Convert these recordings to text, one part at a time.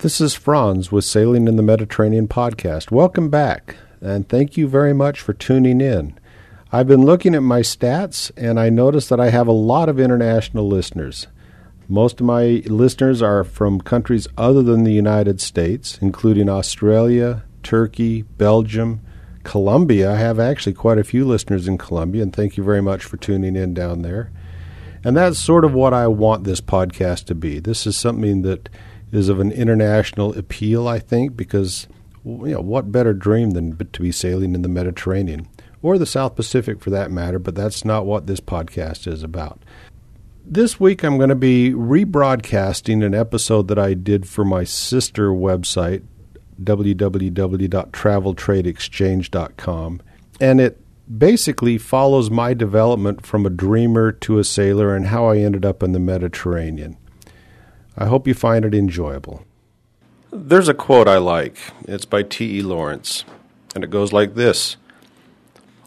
This is Franz with Sailing in the Mediterranean podcast. Welcome back, and thank you very much for tuning in. I've been looking at my stats, and I noticed that I have a lot of international listeners. Most of my listeners are from countries other than the United States, including Australia, Turkey, Belgium, Colombia. I have actually quite a few listeners in Colombia, and thank you very much for tuning in down there. And that's sort of what I want this podcast to be. This is something that is of an international appeal, I think, because you know what better dream than to be sailing in the Mediterranean or the South Pacific for that matter, but that's not what this podcast is about. This week I'm going to be rebroadcasting an episode that I did for my sister website, www.traveltradeexchange.com, and it basically follows my development from a dreamer to a sailor and how I ended up in the Mediterranean. I hope you find it enjoyable. There's a quote I like. It's by T.E. Lawrence, and it goes like this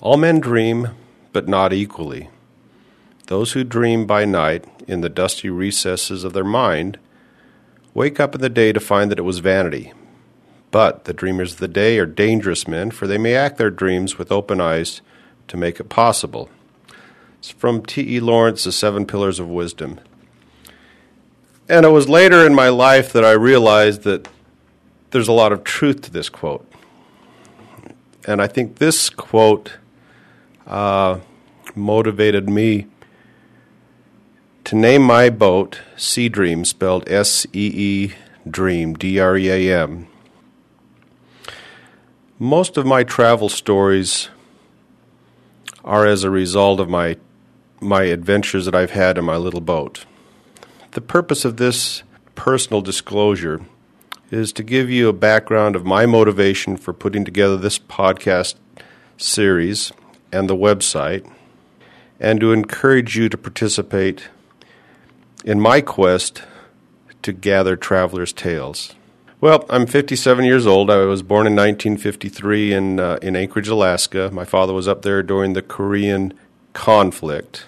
All men dream, but not equally. Those who dream by night in the dusty recesses of their mind wake up in the day to find that it was vanity. But the dreamers of the day are dangerous men, for they may act their dreams with open eyes to make it possible. It's from T.E. Lawrence, The Seven Pillars of Wisdom. And it was later in my life that I realized that there's a lot of truth to this quote. And I think this quote uh, motivated me to name my boat See Dream, spelled S E E Dream, D R E A M. Most of my travel stories are as a result of my my adventures that I've had in my little boat. The purpose of this personal disclosure is to give you a background of my motivation for putting together this podcast series and the website, and to encourage you to participate in my quest to gather travelers' tales. Well, I'm 57 years old. I was born in 1953 in uh, in Anchorage, Alaska. My father was up there during the Korean conflict.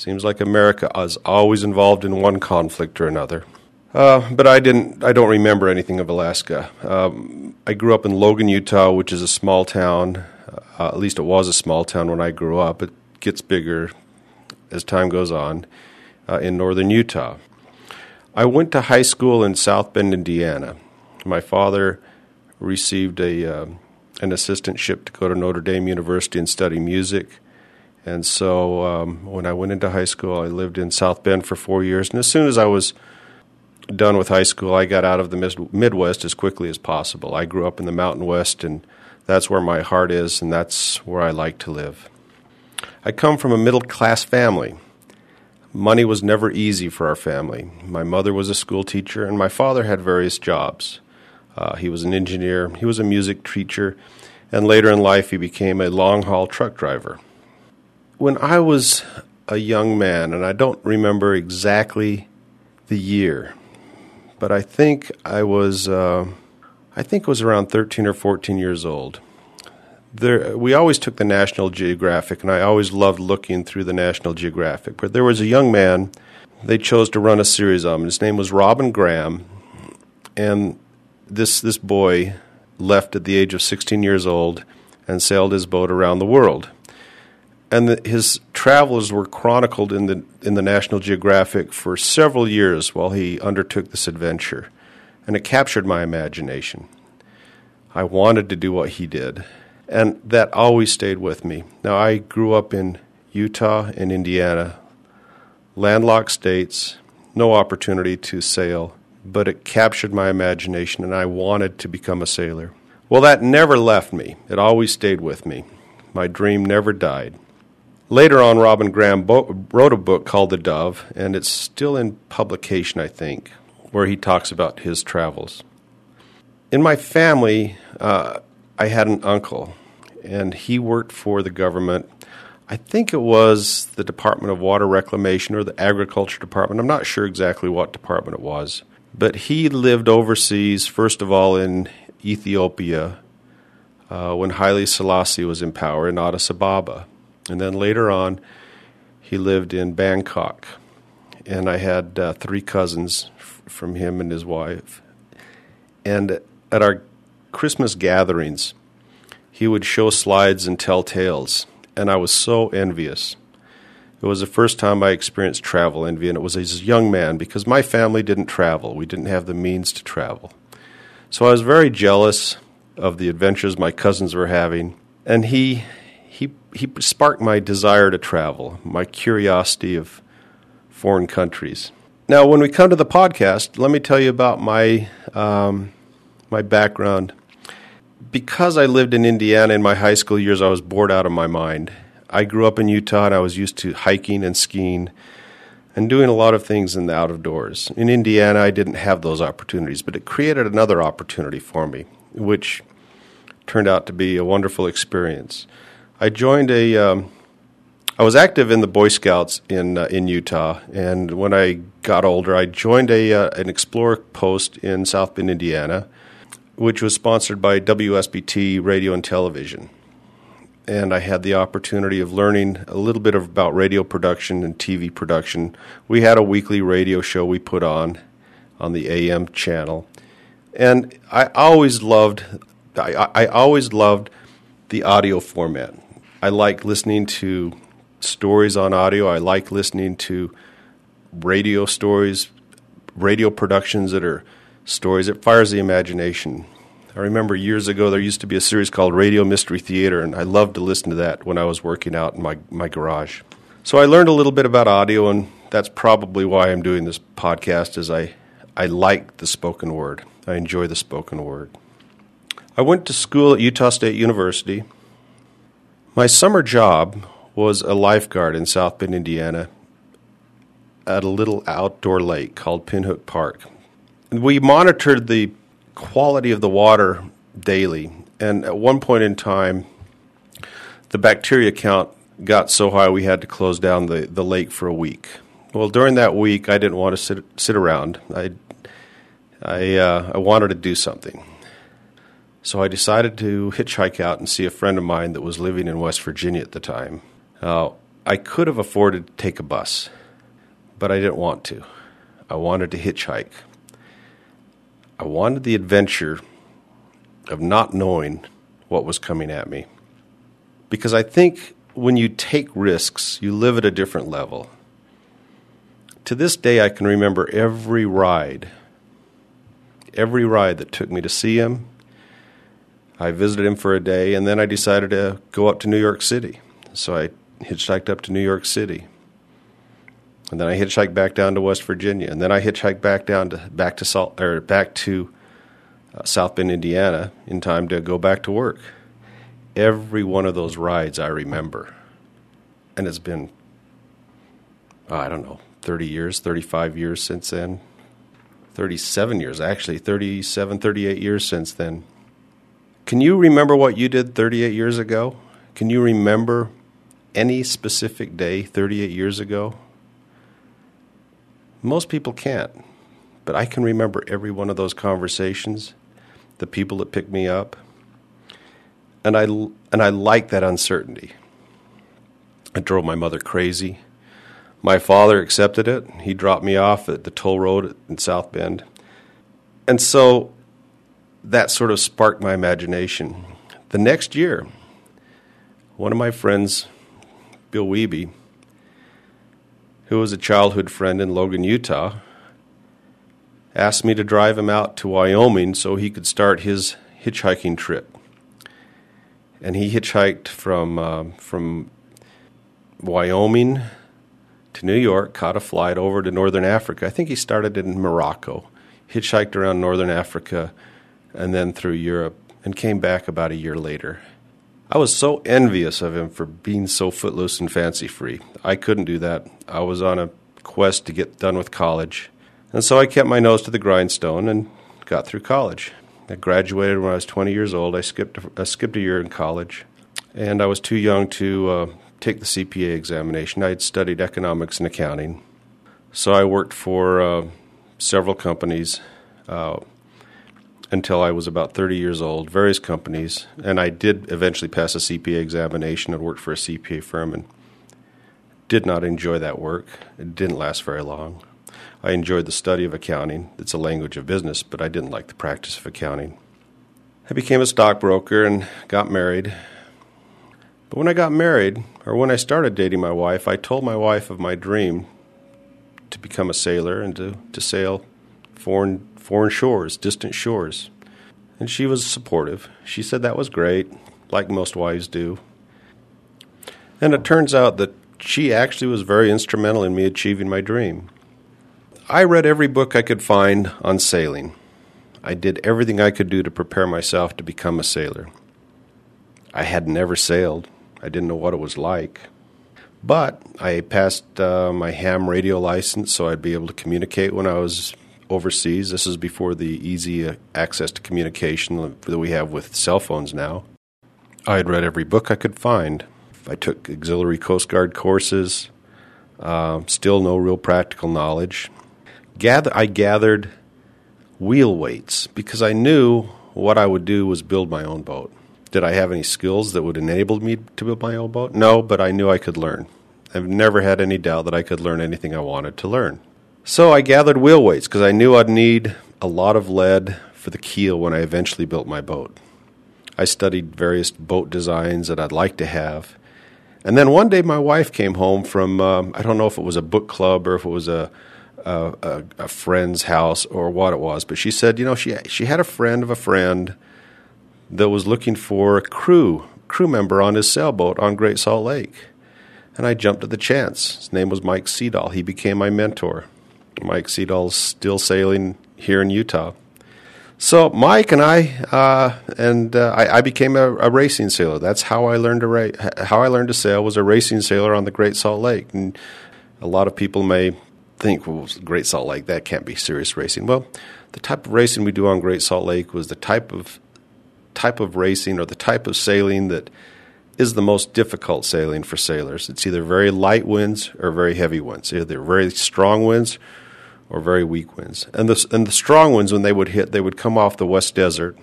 Seems like America is always involved in one conflict or another. Uh, but I didn't. I don't remember anything of Alaska. Um, I grew up in Logan, Utah, which is a small town. Uh, at least it was a small town when I grew up. It gets bigger as time goes on uh, in northern Utah. I went to high school in South Bend, Indiana. My father received a uh, an assistantship to go to Notre Dame University and study music. And so um, when I went into high school, I lived in South Bend for four years. And as soon as I was done with high school, I got out of the Midwest as quickly as possible. I grew up in the Mountain West, and that's where my heart is, and that's where I like to live. I come from a middle class family. Money was never easy for our family. My mother was a school teacher, and my father had various jobs. Uh, he was an engineer, he was a music teacher, and later in life, he became a long haul truck driver when I was a young man, and I don't remember exactly the year, but I think I was, uh, I think was around 13 or 14 years old. There, we always took the National Geographic, and I always loved looking through the National Geographic. But there was a young man they chose to run a series on. His name was Robin Graham, and this this boy left at the age of 16 years old and sailed his boat around the world and the, his travels were chronicled in the in the National Geographic for several years while he undertook this adventure, and it captured my imagination. I wanted to do what he did, and that always stayed with me. Now I grew up in Utah and Indiana, landlocked states, no opportunity to sail, but it captured my imagination, and I wanted to become a sailor. Well, that never left me. It always stayed with me. My dream never died. Later on, Robin Graham bo- wrote a book called The Dove, and it's still in publication, I think, where he talks about his travels. In my family, uh, I had an uncle, and he worked for the government. I think it was the Department of Water Reclamation or the Agriculture Department. I'm not sure exactly what department it was. But he lived overseas, first of all in Ethiopia, uh, when Haile Selassie was in power in Addis Ababa. And then later on, he lived in Bangkok. And I had uh, three cousins f- from him and his wife. And at our Christmas gatherings, he would show slides and tell tales, and I was so envious. It was the first time I experienced travel envy, and it was as a young man because my family didn't travel. We didn't have the means to travel. So I was very jealous of the adventures my cousins were having, and he he he sparked my desire to travel, my curiosity of foreign countries. Now, when we come to the podcast, let me tell you about my um, my background. Because I lived in Indiana in my high school years, I was bored out of my mind. I grew up in Utah and I was used to hiking and skiing and doing a lot of things in the out of doors. In Indiana, I didn't have those opportunities, but it created another opportunity for me, which turned out to be a wonderful experience. I joined a. Um, I was active in the Boy Scouts in uh, in Utah, and when I got older, I joined a uh, an Explorer post in South Bend, Indiana, which was sponsored by WSBT Radio and Television and I had the opportunity of learning a little bit about radio production and TV production. We had a weekly radio show we put on on the AM channel, and I always loved I, I always loved the audio format. I like listening to stories on audio. I like listening to radio stories, radio productions that are stories. It fires the imagination. I remember years ago there used to be a series called Radio Mystery Theater, and I loved to listen to that when I was working out in my, my garage. So I learned a little bit about audio, and that's probably why I'm doing this podcast. Is I I like the spoken word. I enjoy the spoken word. I went to school at Utah State University. My summer job was a lifeguard in South Bend, Indiana, at a little outdoor lake called Pinhook Park. We monitored the quality of the water daily. And at one point in time, the bacteria count got so high we had to close down the, the lake for a week. Well, during that week, I didn't want to sit sit around. I I uh, I wanted to do something. So I decided to hitchhike out and see a friend of mine that was living in West Virginia at the time. Uh, I could have afforded to take a bus, but I didn't want to. I wanted to hitchhike. I wanted the adventure of not knowing what was coming at me. Because I think when you take risks, you live at a different level. To this day, I can remember every ride, every ride that took me to see him. I visited him for a day, and then I decided to go up to New York City. So I hitchhiked up to New York City. And then I hitchhiked back down to West Virginia, and then I hitchhiked back down to back to Salt or back to uh, South Bend, Indiana, in time to go back to work. Every one of those rides I remember, and it's been oh, I don't know, thirty years, thirty-five years since then, thirty-seven years actually, 37, 38 years since then. Can you remember what you did 38 years ago? Can you remember any specific day 38 years ago? Most people can't. But I can remember every one of those conversations, the people that picked me up. And I, and I like that uncertainty. It drove my mother crazy. My father accepted it. He dropped me off at the toll road in South Bend. And so that sort of sparked my imagination. The next year, one of my friends, Bill Wiebe, who was a childhood friend in Logan, Utah, asked me to drive him out to Wyoming so he could start his hitchhiking trip. And he hitchhiked from uh, from Wyoming to New York, caught a flight over to northern Africa. I think he started in Morocco, hitchhiked around northern Africa, and then through Europe, and came back about a year later. I was so envious of him for being so footloose and fancy free. I couldn't do that. I was on a quest to get done with college. And so I kept my nose to the grindstone and got through college. I graduated when I was 20 years old. I skipped a, I skipped a year in college, and I was too young to uh, take the CPA examination. I had studied economics and accounting, so I worked for uh, several companies. Uh, until I was about 30 years old, various companies, and I did eventually pass a CPA examination and worked for a CPA firm and did not enjoy that work. It didn't last very long. I enjoyed the study of accounting. It's a language of business, but I didn't like the practice of accounting. I became a stockbroker and got married. But when I got married, or when I started dating my wife, I told my wife of my dream to become a sailor and to, to sail foreign foreign shores, distant shores. And she was supportive. She said that was great, like most wives do. And it turns out that she actually was very instrumental in me achieving my dream. I read every book I could find on sailing. I did everything I could do to prepare myself to become a sailor. I had never sailed. I didn't know what it was like. But I passed uh, my ham radio license so I'd be able to communicate when I was overseas. This is before the easy access to communication that we have with cell phones now. I had read every book I could find. I took auxiliary Coast Guard courses. Uh, still no real practical knowledge gather I gathered wheel weights because I knew what I would do was build my own boat. Did I have any skills that would enable me to build my own boat? No, but I knew I could learn. I've never had any doubt that I could learn anything I wanted to learn. So I gathered wheel weights because I knew I'd need a lot of lead for the keel when I eventually built my boat. I studied various boat designs that I'd like to have. And then one day my wife came home from, um, I don't know if it was a book club or if it was a, a, a, a, friend's house or what it was, but she said, you know, she she had a friend of a friend that was looking for a crew crew member on his sailboat on Great Salt Lake, and I jumped at the chance. His name was Mike Sedahl. He became my mentor. Mike Sedahl's still sailing here in Utah. So Mike and I, uh, and uh, I, I, became a, a, racing sailor. That's how I learned to ra- how I learned to sail was a racing sailor on the Great Salt Lake. And a lot of people may think, well, Great Salt Lake, that can't be serious racing. Well, the type of racing we do on Great Salt Lake was the type of type of racing or the type of sailing that is the most difficult sailing for sailors. It's either very light winds or very heavy winds, either very strong winds or very weak winds. And the and the strong winds, when they would hit, they would come off the West Desert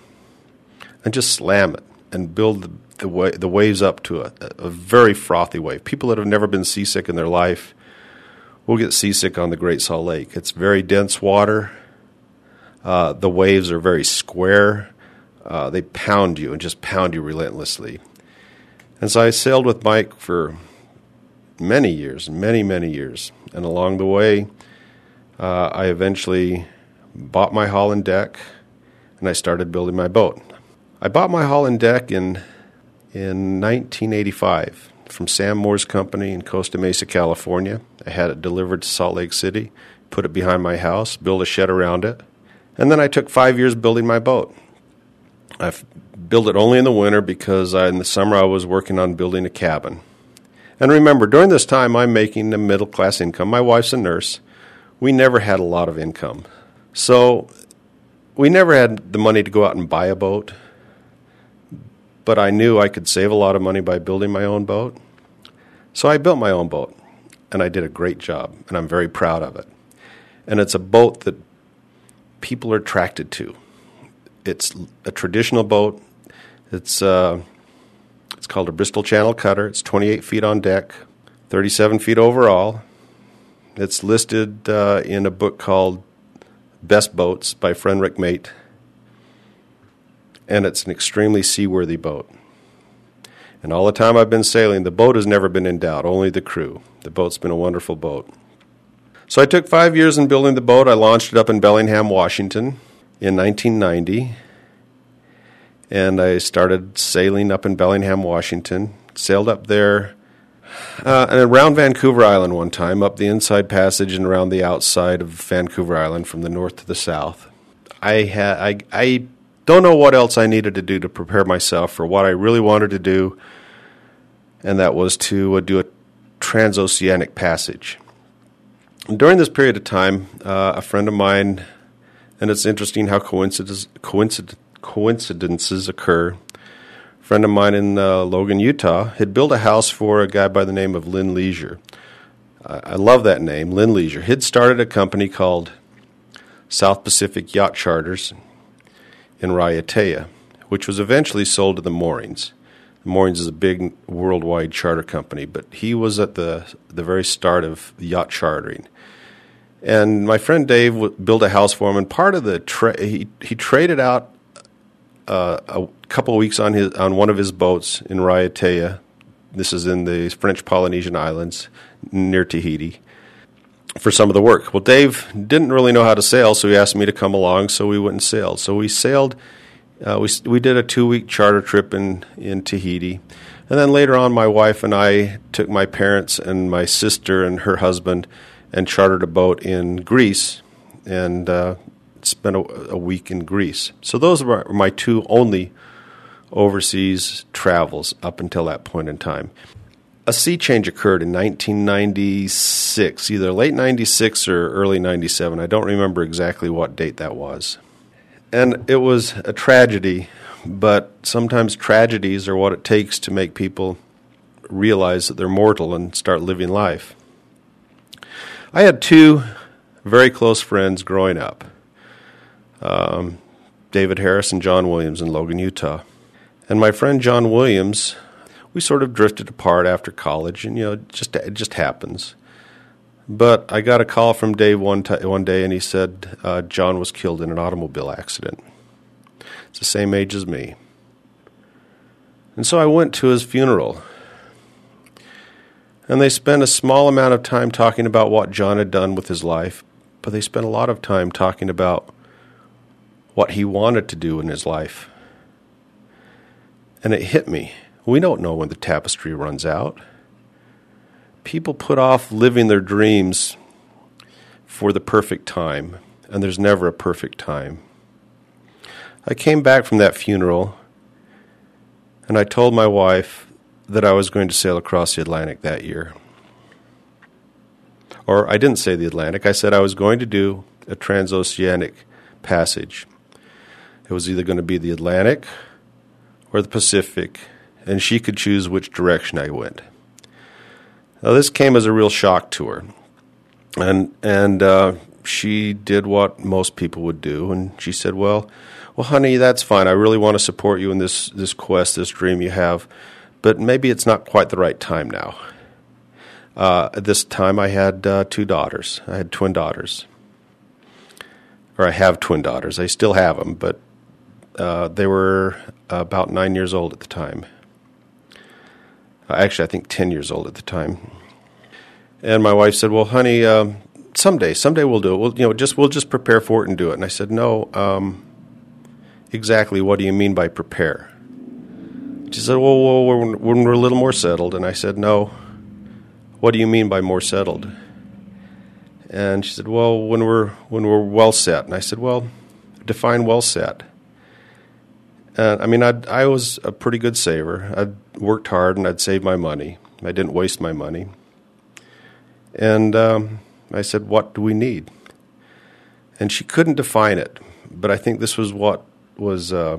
and just slam it and build the the, wa- the waves up to a, a very frothy wave. People that have never been seasick in their life we'll get seasick on the Great Salt Lake. It's very dense water. Uh, the waves are very square. Uh, they pound you and just pound you relentlessly. And so I sailed with Mike for many years, many, many years. And along the way, uh, I eventually bought my hull and deck and I started building my boat. I bought my hull and deck in, in 1985 from Sam Morse's company in Costa Mesa, California. I had it delivered to Salt Lake City, put it behind my house, built a shed around it, and then I took five years building my boat. I've built it only in the winter because I, in the summer I was working on building a cabin. And remember, during this time, I'm making a middle class income. My wife's a nurse. We never had a lot of income. So we never had the money to go out and buy a boat but I knew I could save a lot of money by building my own boat. So I built my own boat, and I did a great job, and I'm very proud of it. And it's a boat that people are attracted to. It's a traditional boat. It's uh, it's called a Bristol Channel Cutter. It's 28 feet on deck, 37 feet overall. It's listed uh, in a book called Best Boats by Frederick Mate and it's an extremely seaworthy boat. And all the time I've been sailing, the boat has never been in doubt, only the crew. The boat's been a wonderful boat. So I took five years in building the boat. I launched it up in Bellingham, Washington in 1990. And I started sailing up in Bellingham, Washington. Sailed up there uh, and around Vancouver Island one time, up the inside passage and around the outside of Vancouver Island from the north to the south. I had I, I don't know what else I needed to do to prepare myself for what I really wanted to do, and that was to uh, do a transoceanic passage. And during this period of time, uh, a friend of mine, and it's interesting how coincidence, coincidences occur. Friend of mine in uh, Logan, Utah, had built a house for a guy by the name of Lynn Leisure. I love that name, Lynn Leisure. He'd started a company called South Pacific Yacht Charters in Raiatea, which was eventually sold to the Moorings. The Moorings is a big worldwide charter company, but he was at the the very start of yacht chartering. And my friend Dave w- built a house for him, and part of the tra- he he traded out uh, a couple weeks on his on one of his boats in Raiatea. This is in the French Polynesian Islands near Tahiti for some of the work. Well, Dave didn't really know how to sail, so he asked me to come along. So we went and sailed. So we sailed. Uh, we we did a two week charter trip in in Tahiti, and then later on, my wife and I took my parents and my sister and her husband and chartered a boat in Greece and uh, spent a, a, week in Greece. So those were my two only overseas travels up until that point in time a sea change occurred in 1996, either late 96 or early 97. I don't remember exactly what date that was. And it was a tragedy, but sometimes tragedies are what it takes to make people realize that they're mortal and start living life. I had two very close friends growing up um, David Harris and John Williams in Logan, Utah. And my friend John Williams we sort of drifted apart after college, and you know, just it just happens. But I got a call from Dave one t- one day, and he said uh, John was killed in an automobile accident. It's the same age as me, and so I went to his funeral. And they spent a small amount of time talking about what John had done with his life, but they spent a lot of time talking about what he wanted to do in his life. And it hit me. We don't know when the tapestry runs out. People put off living their dreams for the perfect time, and there's never a perfect time. I came back from that funeral, and I told my wife that I was going to sail across the Atlantic that year. Or I didn't say the Atlantic, I said I was going to do a transoceanic passage. It was either going to be the Atlantic or the Pacific and she could choose which direction I went. Now, this came as a real shock to her, and and uh, she did what most people would do, and she said, "Well, well, honey, that's fine. I really want to support you in this this quest, this dream you have, but maybe it's not quite the right time now." Uh, at this time, I had uh, two daughters. I had twin daughters, or I have twin daughters. I still have them, but uh, they were about nine years old at the time. Actually, I think 10 years old at the time. And my wife said, "Well, honey, um, someday, someday we'll do it. We'll, you know, just we'll just prepare for it and do it." And I said, "No, um, exactly. What do you mean by prepare?" She said, "Well, well when, when we're a little more settled." And I said, "No. What do you mean by more settled?" And she said, "Well, when we're when we're well set." And I said, "Well, define well set." And I mean, i I was a pretty good saver. I'd worked hard and I'd saved my money. I didn't waste my money. And um, I said, What do we need? And she couldn't define it. But I think this was what was uh,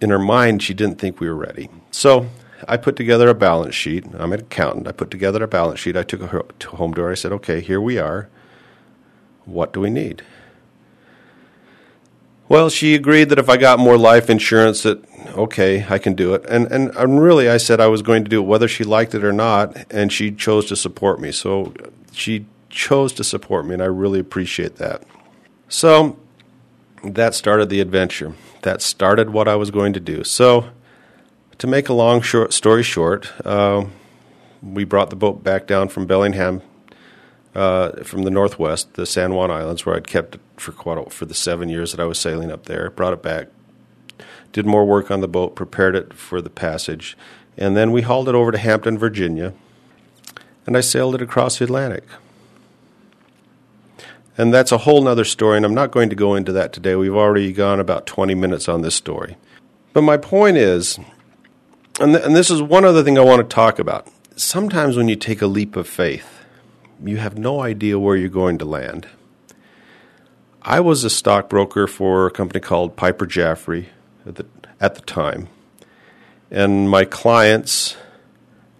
in her mind. She didn't think we were ready. So I put together a balance sheet. I'm an accountant. I put together a balance sheet. I took her home to her. I said, Okay, here we are. What do we need? Well, she agreed that if I got more life insurance, that okay, I can do it. And, and and really, I said I was going to do it whether she liked it or not, and she chose to support me. So she chose to support me, and I really appreciate that. So that started the adventure. That started what I was going to do. So to make a long short story short, uh, we brought the boat back down from Bellingham uh, from the northwest, the San Juan Islands, where I'd kept it for quite a, for the seven years that I was sailing up there. Brought it back, did more work on the boat, prepared it for the passage, and then we hauled it over to Hampton, Virginia, and I sailed it across the Atlantic. And that's a whole other story, and I'm not going to go into that today. We've already gone about 20 minutes on this story. But my point is, and, th- and this is one other thing I want to talk about. Sometimes when you take a leap of faith, you have no idea where you're going to land. I was a stockbroker for a company called Piper Jaffray at the, at the time. And my clients,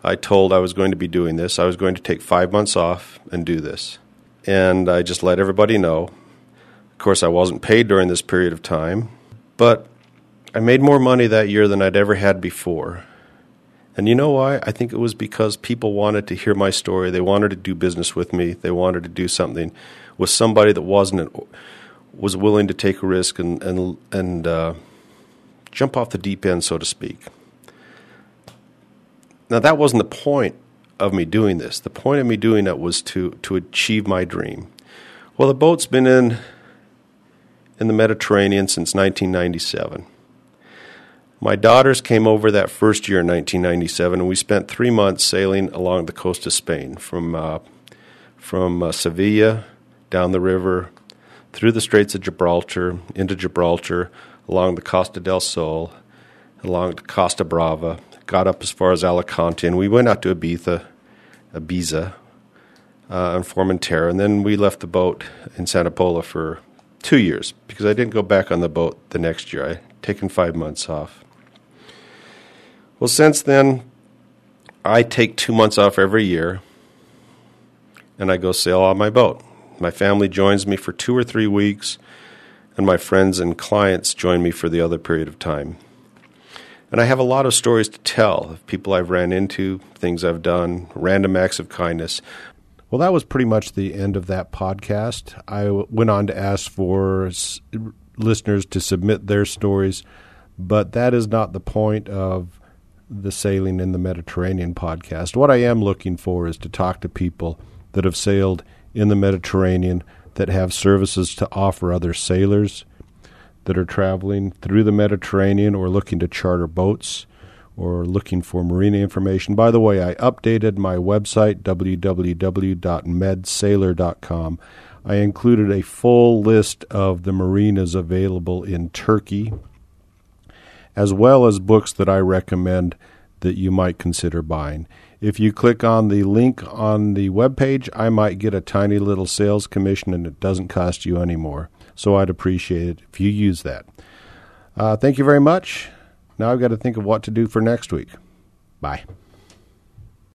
I told I was going to be doing this. I was going to take five months off and do this. And I just let everybody know. Of course, I wasn't paid during this period of time, but I made more money that year than I'd ever had before. And you know why? I think it was because people wanted to hear my story. They wanted to do business with me. They wanted to do something with somebody that wasn't was willing to take a risk and and and uh, jump off the deep end, so to speak. Now that wasn't the point of me doing this. The point of me doing it was to to achieve my dream. Well, the boat's been in in the Mediterranean since 1997. My daughters came over that first year in 1997, and we spent three months sailing along the coast of Spain from uh, from uh, Sevilla down the river, through the Straits of Gibraltar, into Gibraltar, along the Costa del Sol, along the Costa Brava, got up as far as Alicante, and we went out to Ibiza, Ibiza, uh, and Formentera, and then we left the boat in Santa Pola for two years because I didn't go back on the boat the next year. I taken five months off. Well, since then, I take two months off every year, and I go sail on my boat. My family joins me for two or three weeks, and my friends and clients join me for the other period of time. And I have a lot of stories to tell of people I've ran into, things I've done, random acts of kindness. Well, that was pretty much the end of that podcast. I went on to ask for s- listeners to submit their stories, but that is not the point of the Sailing in the Mediterranean podcast. What I am looking for is to talk to people that have sailed in the Mediterranean that have services to offer other sailors that are traveling through the Mediterranean or looking to charter boats or looking for marine information. By the way, I updated my website, www.medsailor.com. I included a full list of the marinas available in Turkey, as well as books that I recommend that you might consider buying. If you click on the link on the web page, I might get a tiny little sales commission and it doesn't cost you any more. So I'd appreciate it if you use that. Uh, thank you very much. Now I've got to think of what to do for next week. Bye.